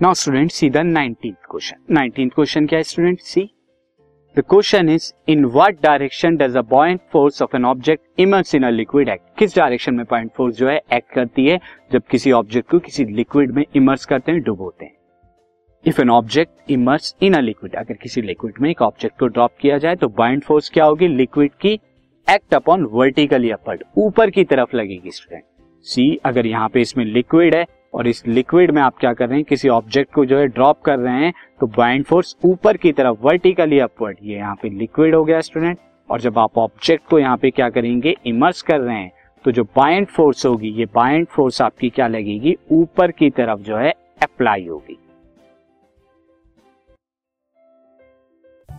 Now student see the nineteen question nineteen question क्या है student see the question is in what direction does a buoyant force of an object immerse in a liquid act किस direction में point force जो है act करती है? जब किसी ऑब्जेक्ट को किसी लिक्विड में इमर्स करते हैं डुबोते हैं। If an object immerse in a liquid अगर किसी लिक्विड में एक ऑब्जेक्ट को ड्रॉप किया जाए तो बाइंड फोर्स क्या होगी? लिक्विड की एक्ट अपॉन वर्टिकली अपवर्ड ऊपर की तरफ़ लगेगी स्टूडेंट सी अगर यहाँ पे इसमें लिक्विड है और इस लिक्विड में आप क्या कर रहे हैं, किसी ऑब्जेक्ट को जो है ड्रॉप कर रहे हैं तो बाइंड फोर्स ऊपर की तरफ़ वर्टिकली अपवर्ड ये यहाँ पे लिक्विड हो गया स्टूडेंट और जब आप ऑब्जेक्ट को यहाँ पे क्या करेंगे इमर्स कर रहे हैं तो जो बाइंड फोर्स होगी, ये बाइंड फोर्स आपकी क्या लगेगी, ऊपर की तरफ़ जो है अप्लाई होगी।